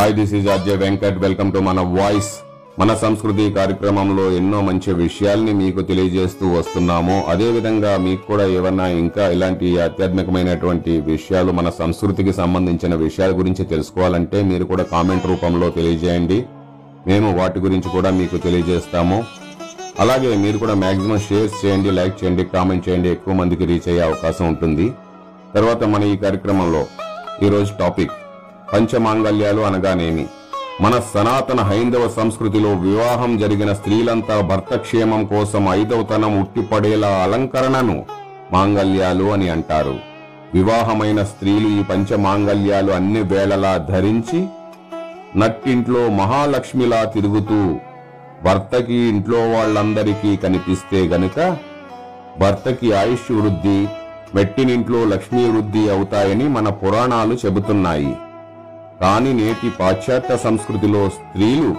Hi this is Ajay Venkat welcome to మన voice మన సంస్కృతి కార్యక్రమంలో ఎన్నో మంచి విషయాల్ని మీకు తెలియజేస్తూ వస్తున్నాము. అదేవిధంగా మీకు కూడా ఏమన్నా ఇంకా ఇలాంటి ఆధ్యాత్మికమైనటువంటి విషయాలు మన సంస్కృతికి సంబంధించిన విషయాల గురించి తెలుసుకోవాలంటే మీరు కూడా కామెంట్ రూపంలో తెలియజేయండి. మేము వాటి గురించి కూడా మీకు తెలియజేస్తాము. అలాగే మీరు కూడా మ్యాక్సిమం షేర్స్ చేయండి లైక్ చేయండి కామెంట్ చేయండి. ఎక్కువ మందికి రీచ్ అయ్యే అవకాశం ఉంటుంది. తర్వాత మన ఈ కార్యక్రమంలో ఈరోజు టాపిక్ పంచమాంగల్యాలు అనగానేమి? మన సనాతన హైందవ సంస్కృతిలో వివాహం జరిగిన స్త్రీలంతా భర్త క్షేమం కోసం ఐదవతనం ఉట్టిపడేలా అలంకరణను మాంగల్యాలు అని అంటారు. వివాహమైన స్త్రీలు ఈ పంచమాంగల్యాలు అన్ని వేళలా ధరించి నట్టింట్లో మహాలక్ష్మిలా తిరుగుతూ భర్తకి ఇంట్లో వాళ్ళందరికీ కనిపిస్తే గనుక భర్తకి ఆయుష్ వృద్ధి మెట్టినింట్లో లక్ష్మీ వృద్ధి అవుతాయని మన పురాణాలు చెబుతున్నాయి. కానీ నేటి పాశ్చాత్య సంస్కృతిలో స్త్రీలు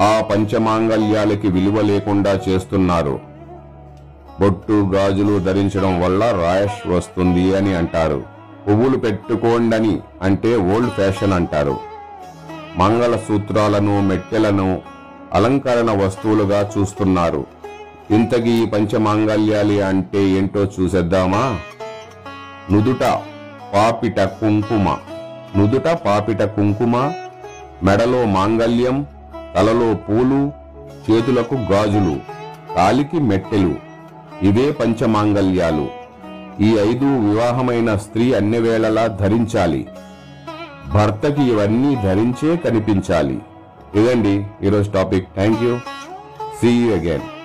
ఆ పంచమాంగల్యాలకి విలువ లేకుండా చేస్తున్నారు. బొట్టు గాజులు ధరించడం వల్ల రాయష్ వస్తుంది అని అంటారు. పువ్వులు పెట్టుకోండని అంటే ఓల్డ్ ఫ్యాషన్ అంటారు. మంగళ సూత్రాలను మెట్టెలను అలంకరణ వస్తువులుగా చూస్తున్నారు. ఇంతకీ ఈ పంచమాంగల్యాలి అంటే ఏంటో చూసేద్దామా? నుదుట పాపిట కుంకుమ. నుదుట పాపిట కుంకుమ మెడలో మాంగల్యం తలలో పూలు చేతులకు గాజులు కాలికి మెట్టెలు. ఇవే పంచమాంగల్యాలు ఈ ఐదు వివాహమైన స్త్రీ అన్ని వేళలా ధరించాలి. భర్తకి ఇవన్నీ ధరించే కనిపించాలి. ఇదండి ఈరోజు topic. Thank you. See you again